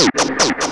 oh you.